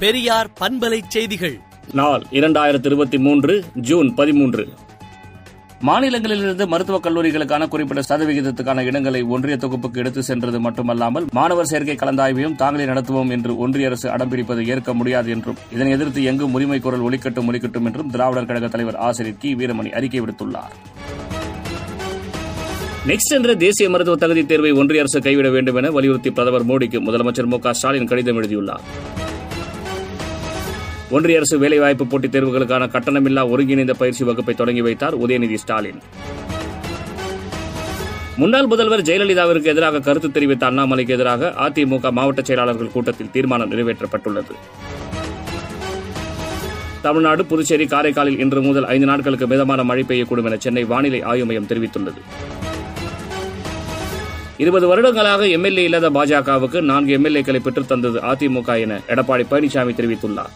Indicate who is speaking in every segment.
Speaker 1: பெரியார் பண்பலை செய்திகள் நாள் இரண்டாயிரத்தி இருபத்தி மூன்று ஜூன் பதிமூன்று மாநிலங்களிலிருந்து மருத்துவக் கல்லூரிகளுக்கான குறிப்பிட்ட சதவிகிதத்துக்கான இடங்களை ஒன்றிய தொகுப்புக்கு எடுத்து சென்றது மட்டுமல்லாமல் மாணவர் சேர்க்கை கலந்தாய்வையும் தாங்களே நடத்துவோம் என்று ஒன்றிய அரசு அடம்பிடிப்பது ஏற்க முடியாது என்றும் இதனை எதிர்த்து எங்கும் உரிமை குரல் ஒலிக்கட்டும் ஒலிக்கட்டும் என்றும் திராவிடர் கழக தலைவர் ஆசிரியர் கி வீரமணி அறிக்கை விடுத்துள்ளார் நெக்ஸ்ட் என்ற தேசிய மருத்துவ தகுதி தேர்வை ஒன்றிய அரசு கைவிட வேண்டும் என வலியுறுத்தி பிரதமர் மோடிக்கு முதலமைச்சர் மு ஸ்டாலின் கடிதம் எழுதியுள்ளார் ஒன்றிய அரசு வேலைவாய்ப்பு போட்டித் தேர்வுகளுக்கான கட்டணமில்லா ஒருங்கிணைந்த பயிற்சி வகுப்பை தொடங்கி வைத்தார் உதயநிதி ஸ்டாலின் முன்னாள் முதல்வர் ஜெயலலிதாவிற்கு எதிராக கருத்து தெரிவித்த அண்ணாமலைக்கு எதிராக அதிமுக மாவட்ட செயலாளர்கள் கூட்டத்தில் தீர்மானம் நிறைவேற்றப்பட்டுள்ளது தமிழ்நாடு புதுச்சேரி காரைக்காலில் இன்று முதல் ஐந்து நாட்களுக்கு மிதமான மழை பெய்யக்கூடும் என சென்னை வானிலை ஆய்வு மையம் தெரிவித்துள்ளது இருபது வருடங்களாக எம்எல்ஏ இல்லாத பாஜகவுக்கு நான்கு எம்எல்ஏக்களை பெற்றுத்தந்தது அதிமுக என எடப்பாடி பழனிசாமி தெரிவித்துள்ளார்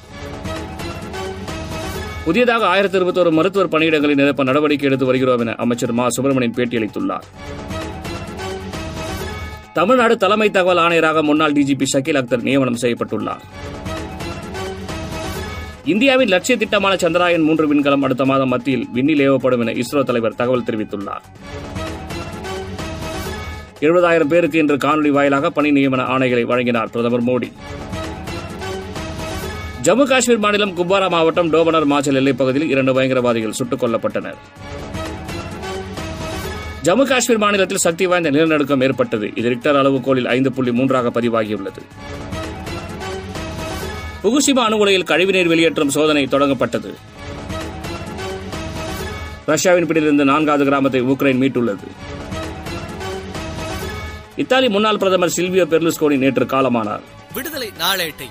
Speaker 1: புதியதாக ஆயிரத்தி இருபத்தோரு மருத்துவர் பணியிடங்களை நிரப்ப நடவடிக்கை எடுத்து வருகிறோம் என அமைச்சர் மா சுப்பிரமணியன் பேட்டியளித்துள்ளார் தமிழ்நாடு தலைமை தகவல் ஆணையராக முன்னாள் டிஜிபி ஷக்கீல் அக்தர் நியமனம் செய்யப்பட்டுள்ளார் இந்தியாவின் லட்சிய திட்டமான சந்திராயன் மூன்று விண்கலம் அடுத்த மாதம் மத்தியில் விண்ணில் ஏவப்படும் என இஸ்ரோ தலைவர் தகவல் தெரிவித்துள்ளார் எழுபதாயிரம் பேருக்கு இன்று காணொலி வாயிலாக பணி நியமன ஆணைகளை வழங்கினார் பிரதமர் மோடி ஜம்மு காஷ்மீர் மாநிலம் குப்வாரா மாவட்டம் டோபனர் மாச்சல் எல்லைப் பகுதியில் இரண்டு பயங்கரவாதிகள் சுட்டுக் கொல்லப்பட்டனர் ஜம்மு காஷ்மீர் மாநிலத்தில் சக்தி வாய்ந்த நிலநடுக்கம் ஏற்பட்டது இது ரிக்டர் அளவுகோலில் ஐந்து புள்ளி மூன்றாக பதிவாகியுள்ளது புகுசிமா அணு உலையில் கழிவுநீர் வெளியேற்றும் சோதனை தொடங்கப்பட்டது ரஷ்யாவின் பிடியிலிருந்து நான்காவது கிராமத்தை உக்ரைன் மீட்டுள்ளது இத்தாலி முன்னாள் பிரதமர் சில்வியோ பெர்லுஸ்கோனி நேற்று காலமானார் விடுதலை நாளேட்டை